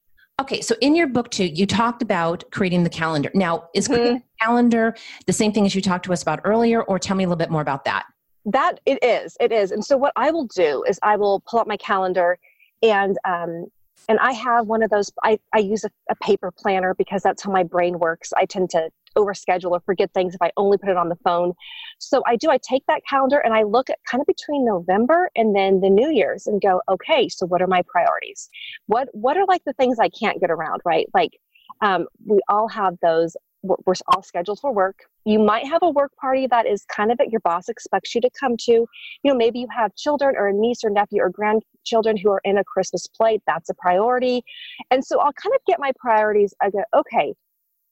Okay, so in your book too, you talked about creating the calendar. Now, is mm-hmm. creating the calendar the same thing as you talked to us about earlier, or tell me a little bit more about that? That it is, it is. And so what I will do is I will pull up my calendar and um, and I have one of those. I, I use a, a, paper planner because that's how my brain works. I tend to overschedule or forget things if I only put it on the phone. So I do. I take that calendar and I look at kind of between November and then the New Year's and go, okay, so what are my priorities? What what are like the things I can't get around? Right, like um, we all have those we're all scheduled for work. You might have a work party that is kind of that your boss expects you to come to. You know, maybe you have children or a niece or nephew or grandchildren who are in a Christmas play. That's a priority. And so I'll kind of get my priorities. I go, okay,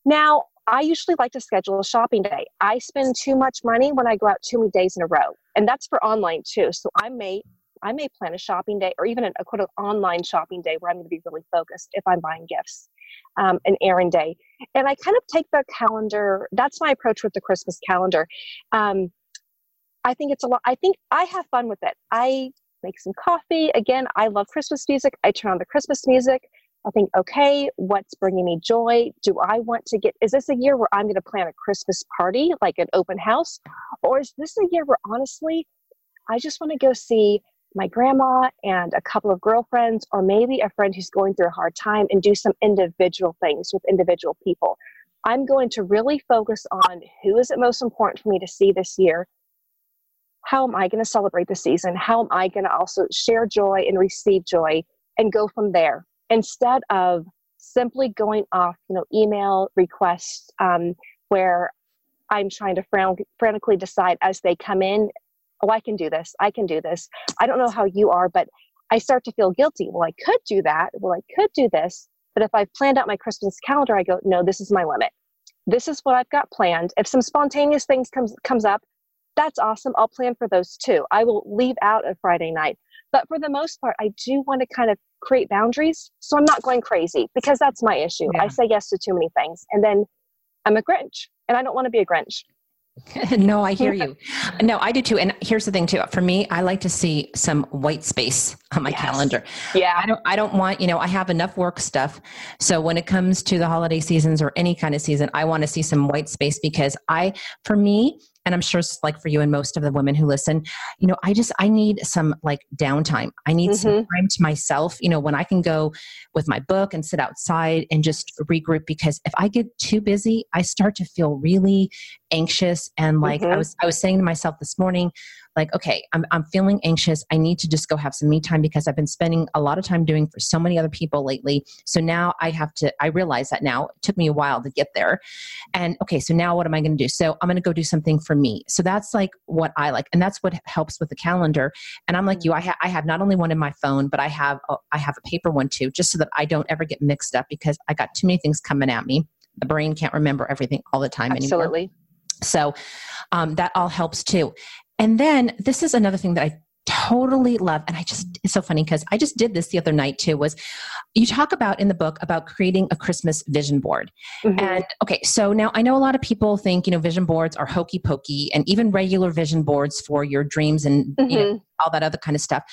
now I usually like to schedule a shopping day. I spend too much money when I go out too many days in a row. And that's for online too. So I may I may plan a shopping day or even a quote online shopping day where I'm going to be really focused if I'm buying gifts um, an errand day. And I kind of take the calendar, that's my approach with the Christmas calendar. Um, I think it's a lot, I think I have fun with it. I make some coffee. Again, I love Christmas music. I turn on the Christmas music. I think, okay, what's bringing me joy? Do I want to get, is this a year where I'm going to plan a Christmas party, like an open house? Or is this a year where honestly, I just want to go see my grandma and a couple of girlfriends, or maybe a friend who's going through a hard time and do some individual things with individual people. I'm going to really focus on who is it most important for me to see this year? How am I going to celebrate the season? How am I going to also share joy and receive joy and go from there instead of simply going off, you know, email requests um, where I'm trying to frantically decide as they come in oh, I can do this. I can do this. I don't know how you are, but I start to feel guilty. Well, I could do that. Well, I could do this. But if I've planned out my Christmas calendar, I go, no, this is my limit. This is what I've got planned. If some spontaneous things comes comes up, that's awesome. I'll plan for those too. I will leave out a Friday night. But for the most part, I do want to kind of create boundaries so I'm not going crazy because that's my issue. Yeah. I say yes to too many things and then I'm a Grinch and I don't want to be a Grinch. no, I hear you. No, I do too. And here's the thing too. For me, I like to see some white space on my yes. calendar. Yeah. I don't I don't want, you know, I have enough work stuff. So when it comes to the holiday seasons or any kind of season, I want to see some white space because I for me, and i'm sure it's like for you and most of the women who listen you know i just i need some like downtime i need mm-hmm. some time to myself you know when i can go with my book and sit outside and just regroup because if i get too busy i start to feel really anxious and like mm-hmm. i was i was saying to myself this morning like, okay, I'm, I'm feeling anxious. I need to just go have some me time because I've been spending a lot of time doing for so many other people lately. So now I have to, I realize that now. It took me a while to get there. And okay, so now what am I going to do? So I'm going to go do something for me. So that's like what I like. And that's what helps with the calendar. And I'm like you, I, ha- I have not only one in my phone, but I have, a, I have a paper one too, just so that I don't ever get mixed up because I got too many things coming at me. The brain can't remember everything all the time Absolutely. anymore. So um, that all helps too. And then this is another thing that I totally love and i just it's so funny because i just did this the other night too was you talk about in the book about creating a christmas vision board mm-hmm. and okay so now i know a lot of people think you know vision boards are hokey pokey and even regular vision boards for your dreams and mm-hmm. you know, mm-hmm. all that other kind of stuff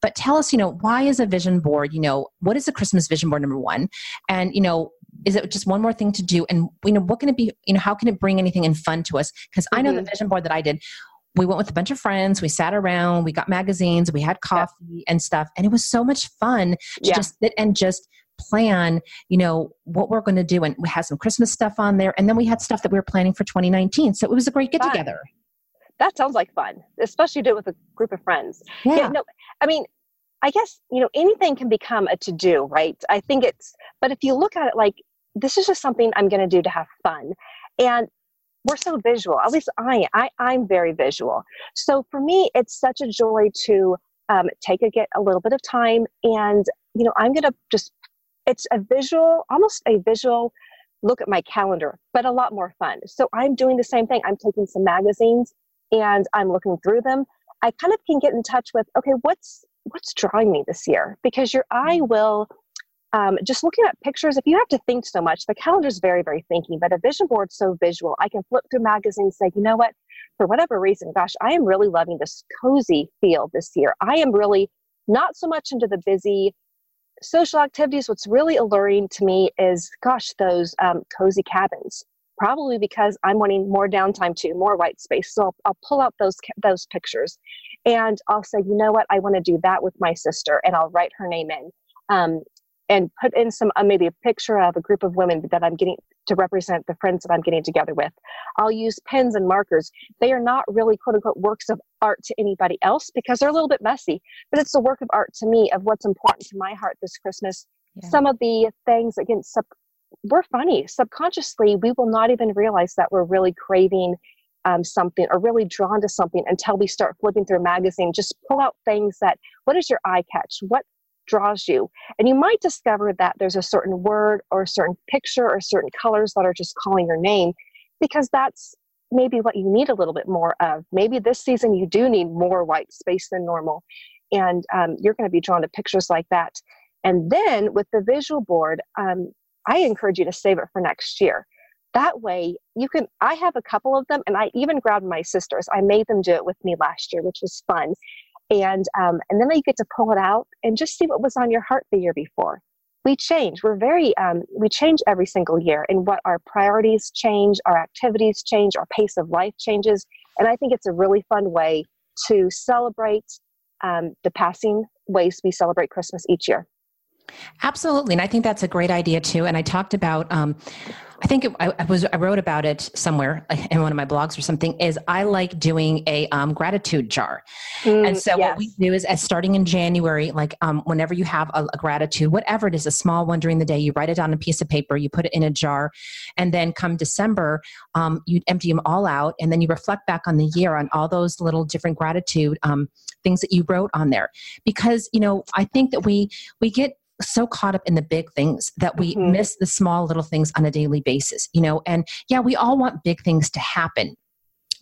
but tell us you know why is a vision board you know what is a christmas vision board number one and you know is it just one more thing to do and you know what can it be you know how can it bring anything in fun to us because mm-hmm. i know the mm-hmm. vision board that i did we went with a bunch of friends we sat around we got magazines we had coffee yeah. and stuff and it was so much fun to yeah. just sit and just plan you know what we're going to do and we had some christmas stuff on there and then we had stuff that we were planning for 2019 so it was a great get together that sounds like fun especially do it with a group of friends yeah. yeah no i mean i guess you know anything can become a to do right i think it's but if you look at it like this is just something i'm going to do to have fun and we're so visual. At least I, I I'm very visual. So for me, it's such a joy to um, take a get a little bit of time, and you know, I'm gonna just it's a visual, almost a visual look at my calendar, but a lot more fun. So I'm doing the same thing. I'm taking some magazines and I'm looking through them. I kind of can get in touch with, okay, what's what's drawing me this year? Because your eye mm. will um, just looking at pictures, if you have to think so much, the calendar is very, very thinking, but a vision board so visual. I can flip through magazines say, you know what, for whatever reason, gosh, I am really loving this cozy feel this year. I am really not so much into the busy social activities. What's really alluring to me is, gosh, those um, cozy cabins. Probably because I'm wanting more downtime too, more white space. So I'll, I'll pull out those those pictures, and I'll say, you know what, I want to do that with my sister, and I'll write her name in. Um, and put in some uh, maybe a picture of a group of women that I'm getting to represent the friends that I'm getting together with. I'll use pens and markers. They are not really quote unquote works of art to anybody else because they're a little bit messy, but it's a work of art to me of what's important to my heart this Christmas. Yeah. Some of the things again, sub, we're funny. Subconsciously, we will not even realize that we're really craving um, something or really drawn to something until we start flipping through a magazine. Just pull out things that, what does your eye catch? What draws you. And you might discover that there's a certain word or a certain picture or certain colors that are just calling your name because that's maybe what you need a little bit more of. Maybe this season you do need more white space than normal. And um, you're going to be drawn to pictures like that. And then with the visual board, um, I encourage you to save it for next year. That way, you can. I have a couple of them, and I even grabbed my sisters. I made them do it with me last year, which was fun and um, and then you get to pull it out and just see what was on your heart the year before. We change. We're very um, we change every single year and what our priorities change our activities change our pace of life changes. And i think it's a really fun way to celebrate um, the passing ways we celebrate christmas each year. Absolutely, and I think that's a great idea too. And I talked about um, I think it, I, I, was I wrote about it somewhere in one of my blogs or something. Is I like doing a um, gratitude jar, mm, and so yes. what we do is, as starting in January, like um, whenever you have a, a, gratitude, whatever it is, a small one during the day, you write it on a piece of paper, you put it in a jar, and then come December, um, you empty them all out, and then you reflect back on the year on all those little different gratitude um, things that you wrote on there, because you know I think that we we get so caught up in the big things that we mm-hmm. miss the small little things on a daily basis, you know. And yeah, we all want big things to happen,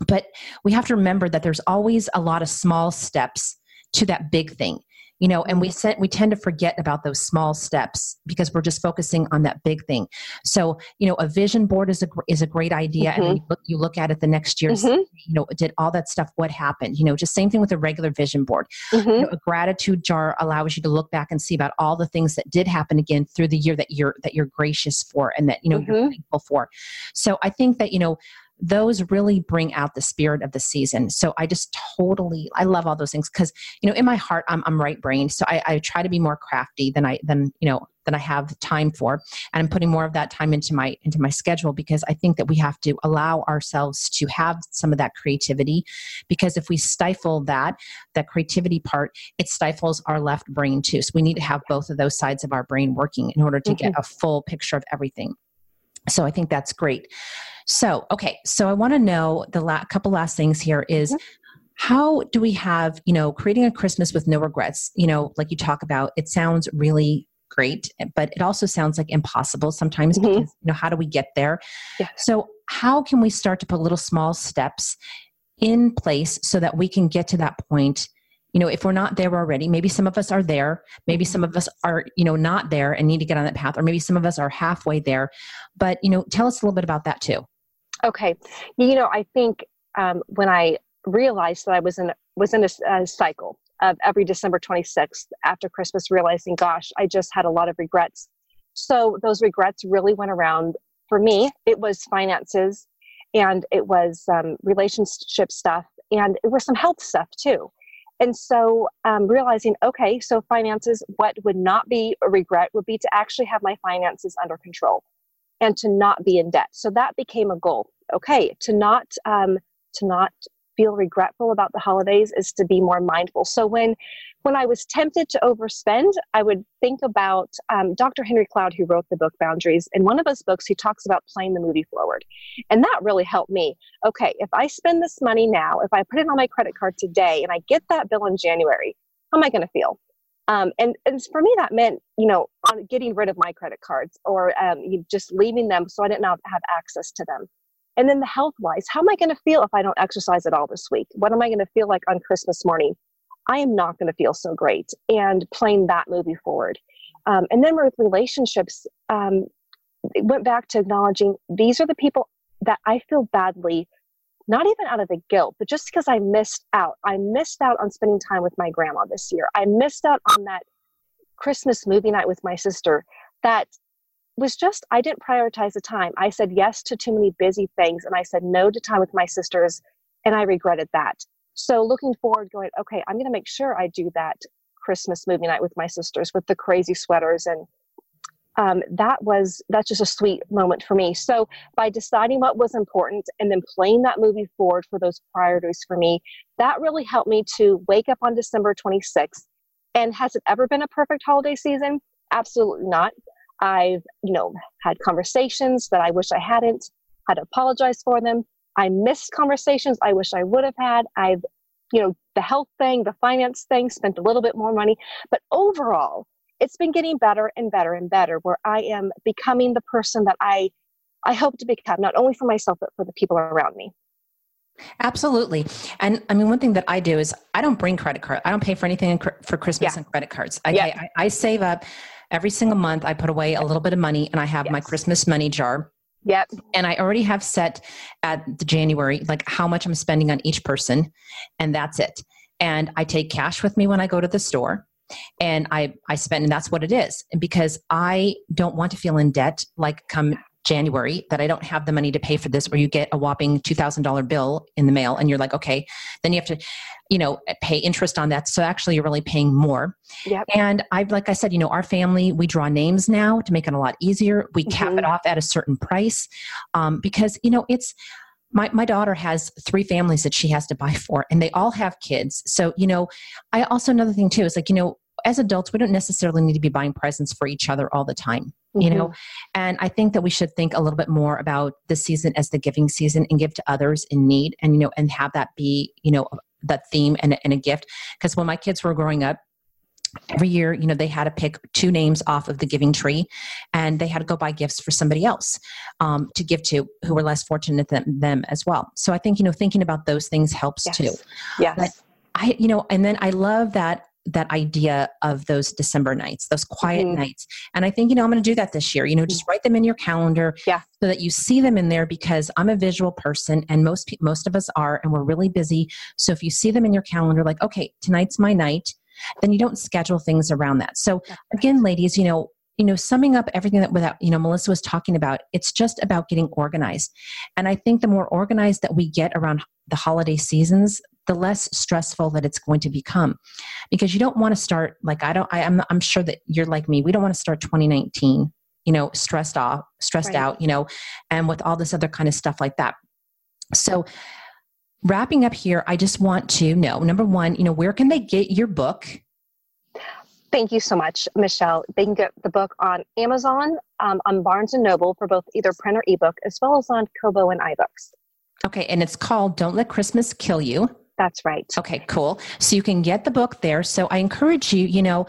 but we have to remember that there's always a lot of small steps to that big thing you know and we sent, we tend to forget about those small steps because we're just focusing on that big thing so you know a vision board is a is a great idea mm-hmm. and you look, you look at it the next year mm-hmm. you know did all that stuff what happened you know just same thing with a regular vision board mm-hmm. you know, a gratitude jar allows you to look back and see about all the things that did happen again through the year that you're that you're gracious for and that you know you're mm-hmm. thankful for so i think that you know those really bring out the spirit of the season. So I just totally, I love all those things because, you know, in my heart, I'm, I'm right brained. So I, I try to be more crafty than I, than, you know, than I have time for. And I'm putting more of that time into my, into my schedule because I think that we have to allow ourselves to have some of that creativity because if we stifle that, that creativity part, it stifles our left brain too. So we need to have both of those sides of our brain working in order to mm-hmm. get a full picture of everything. So I think that's great. So, okay, so I want to know the la- couple last things here is mm-hmm. how do we have, you know, creating a Christmas with no regrets, you know, like you talk about, it sounds really great, but it also sounds like impossible sometimes mm-hmm. because, you know, how do we get there? Yeah. So, how can we start to put little small steps in place so that we can get to that point you know if we're not there already maybe some of us are there maybe some of us are you know not there and need to get on that path or maybe some of us are halfway there. But you know tell us a little bit about that too. Okay. You know i think um, when i realized that i was in was in a, a cycle of every december 26th after christmas realizing gosh i just had a lot of regrets. So those regrets really went around. For me it was finances and it was um, relationship stuff and it was some health stuff too and so um, realizing, okay, so finances, what would not be a regret would be to actually have my finances under control and to not be in debt. So that became a goal. Okay, to not um, to not feel regretful about the holidays is to be more mindful. So when when I was tempted to overspend, I would think about um, Dr. Henry Cloud, who wrote the book Boundaries. In one of his books, he talks about playing the movie forward. And that really helped me. Okay, if I spend this money now, if I put it on my credit card today and I get that bill in January, how am I going to feel? Um, and, and for me, that meant, you know, getting rid of my credit cards or um, just leaving them so I didn't have access to them. And then the health wise, how am I going to feel if I don't exercise at all this week? What am I going to feel like on Christmas morning? I am not going to feel so great. And playing that movie forward. Um, and then with relationships, um, went back to acknowledging these are the people that I feel badly, not even out of the guilt, but just because I missed out. I missed out on spending time with my grandma this year. I missed out on that Christmas movie night with my sister that was just, I didn't prioritize the time. I said yes to too many busy things and I said no to time with my sisters, and I regretted that. So looking forward, going, okay, I'm going to make sure I do that Christmas movie night with my sisters with the crazy sweaters and um, that was that's just a sweet moment for me so by deciding what was important and then playing that movie forward for those priorities for me that really helped me to wake up on december 26th and has it ever been a perfect holiday season absolutely not i've you know had conversations that i wish i hadn't had to apologize for them i missed conversations i wish i would have had i've you know the health thing the finance thing spent a little bit more money but overall it's been getting better and better and better where I am becoming the person that I I hope to become, not only for myself, but for the people around me. Absolutely. And I mean, one thing that I do is I don't bring credit card. I don't pay for anything for Christmas yeah. and credit cards. I, yeah. I, I, save up every single month. I put away a little bit of money and I have yes. my Christmas money jar. Yep. And I already have set at the January, like how much I'm spending on each person. And that's it. And I take cash with me when I go to the store and I I spend and that's what it is. And because I don't want to feel in debt like come January that I don't have the money to pay for this, or you get a whopping two thousand dollar bill in the mail, and you're like, okay, then you have to, you know, pay interest on that. So actually, you're really paying more. Yep. And I've, like I said, you know, our family we draw names now to make it a lot easier. We mm-hmm. cap it off at a certain price um, because you know it's my, my daughter has three families that she has to buy for and they all have kids so you know i also another thing too is like you know as adults we don't necessarily need to be buying presents for each other all the time mm-hmm. you know? And i think that we should think a little bit more about the season as the giving season and give to others in need and you know and have that be you know that theme and, and a gift. Because when my kids were growing up every year you know they had to pick two names off of the giving tree and they had to go buy gifts for somebody else um, to give to who were less fortunate than them as well. So i think you know thinking about those things helps yes. too yes. But i you know and then i love that that idea of those December nights, those quiet mm-hmm. nights. And I think, you know, I'm going to do that this year. You know, just mm. write them in your calendar yeah. so that you see them in there because I'm a visual person and most most of us are and we're really busy. So if you see them in your calendar like, okay, tonight's my night, then you don't schedule things around that. So again, ladies, you know, you know, summing up everything that without, you know, Melissa was talking about, it's just about getting organized. And I think the more organized that we get around the holiday seasons, the less stressful that it's going to become. Because you don't want to start like I don't I, am I'm, I'm sure that you're like me. We don't want to start 2019, you know, stressed off, stressed right. out, you know, and with all this other kind of stuff like that. So wrapping up here, I just want to know number one, you know, where can they get your book? Thank you so much, Michelle. They can get the book on Amazon, um, on Barnes and Noble for both either print or ebook, as well as on Kobo and iBooks. Okay, and it's called Don't Let Christmas Kill You. That's right. Okay, cool. So you can get the book there. So I encourage you, you know,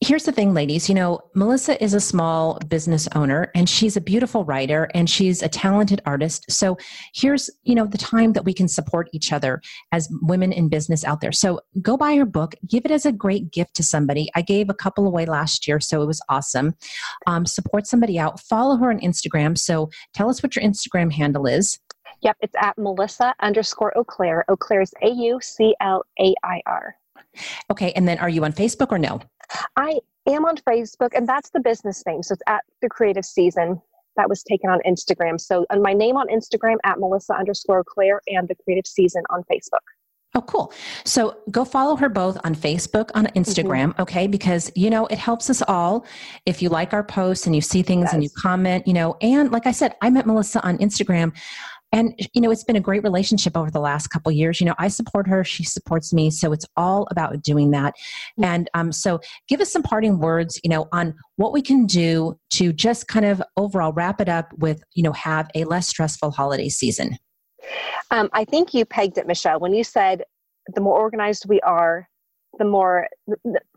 here's the thing, ladies. You know, Melissa is a small business owner and she's a beautiful writer and she's a talented artist. So here's, you know, the time that we can support each other as women in business out there. So go buy her book, give it as a great gift to somebody. I gave a couple away last year, so it was awesome. Um, support somebody out. Follow her on Instagram. So tell us what your Instagram handle is. Yep, it's at Melissa underscore Auclair. Auclair is A U C L A I R. Okay, and then are you on Facebook or no? I am on Facebook, and that's the business name. So it's at the Creative Season. That was taken on Instagram. So my name on Instagram at Melissa underscore Auclair and the Creative Season on Facebook. Oh, cool. So go follow her both on Facebook, on Instagram, mm-hmm. okay? Because, you know, it helps us all if you like our posts and you see things and you comment, you know. And like I said, I met Melissa on Instagram and you know it's been a great relationship over the last couple years. You know i support her. She supports me. So it's all about doing that. And um, so give us some parting words you know on what we can do to just kind of overall wrap it up with you know have a less stressful holiday season. Um, i think you pegged it michelle when you said the more organized we are the more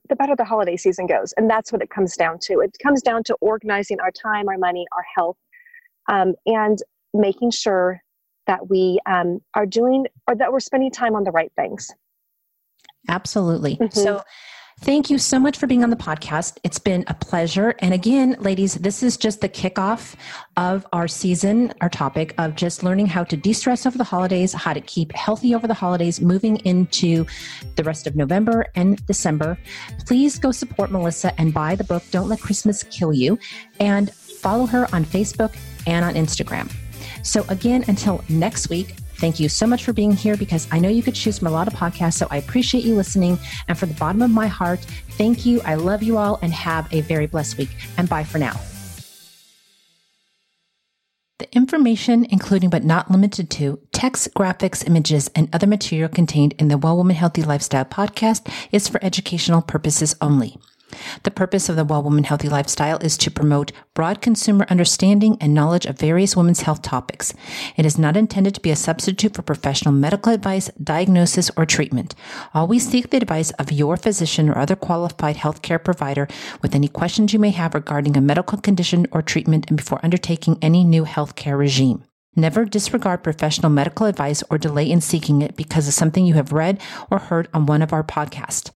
the better the holiday season goes. And that's what it comes down to. It comes down to organizing our time, our money, our health, um, and making sure that we um, are doing or that we're spending time on the right things. Absolutely. Mm-hmm. So, Thank you so much for being on the podcast. It's been a pleasure. And again, ladies, this is just the kickoff of our season, our topic of just learning how to de stress over the holidays, how to keep healthy over the holidays, moving into the rest of November and December. Please go support Melissa and buy the book, Don't Let Christmas Kill You, and follow her on Facebook and on Instagram. So, again, until next week, Thank you so much for being here because I know you could choose from a lot of podcasts. So I appreciate you listening. And from the bottom of my heart, thank you. I love you all and have a very blessed week. And bye for now. The information, including but not limited to text, graphics, images, and other material contained in the Well Woman Healthy Lifestyle podcast, is for educational purposes only. The purpose of the Well Woman Healthy Lifestyle is to promote broad consumer understanding and knowledge of various women's health topics. It is not intended to be a substitute for professional medical advice, diagnosis, or treatment. Always seek the advice of your physician or other qualified healthcare provider with any questions you may have regarding a medical condition or treatment and before undertaking any new healthcare regime. Never disregard professional medical advice or delay in seeking it because of something you have read or heard on one of our podcasts.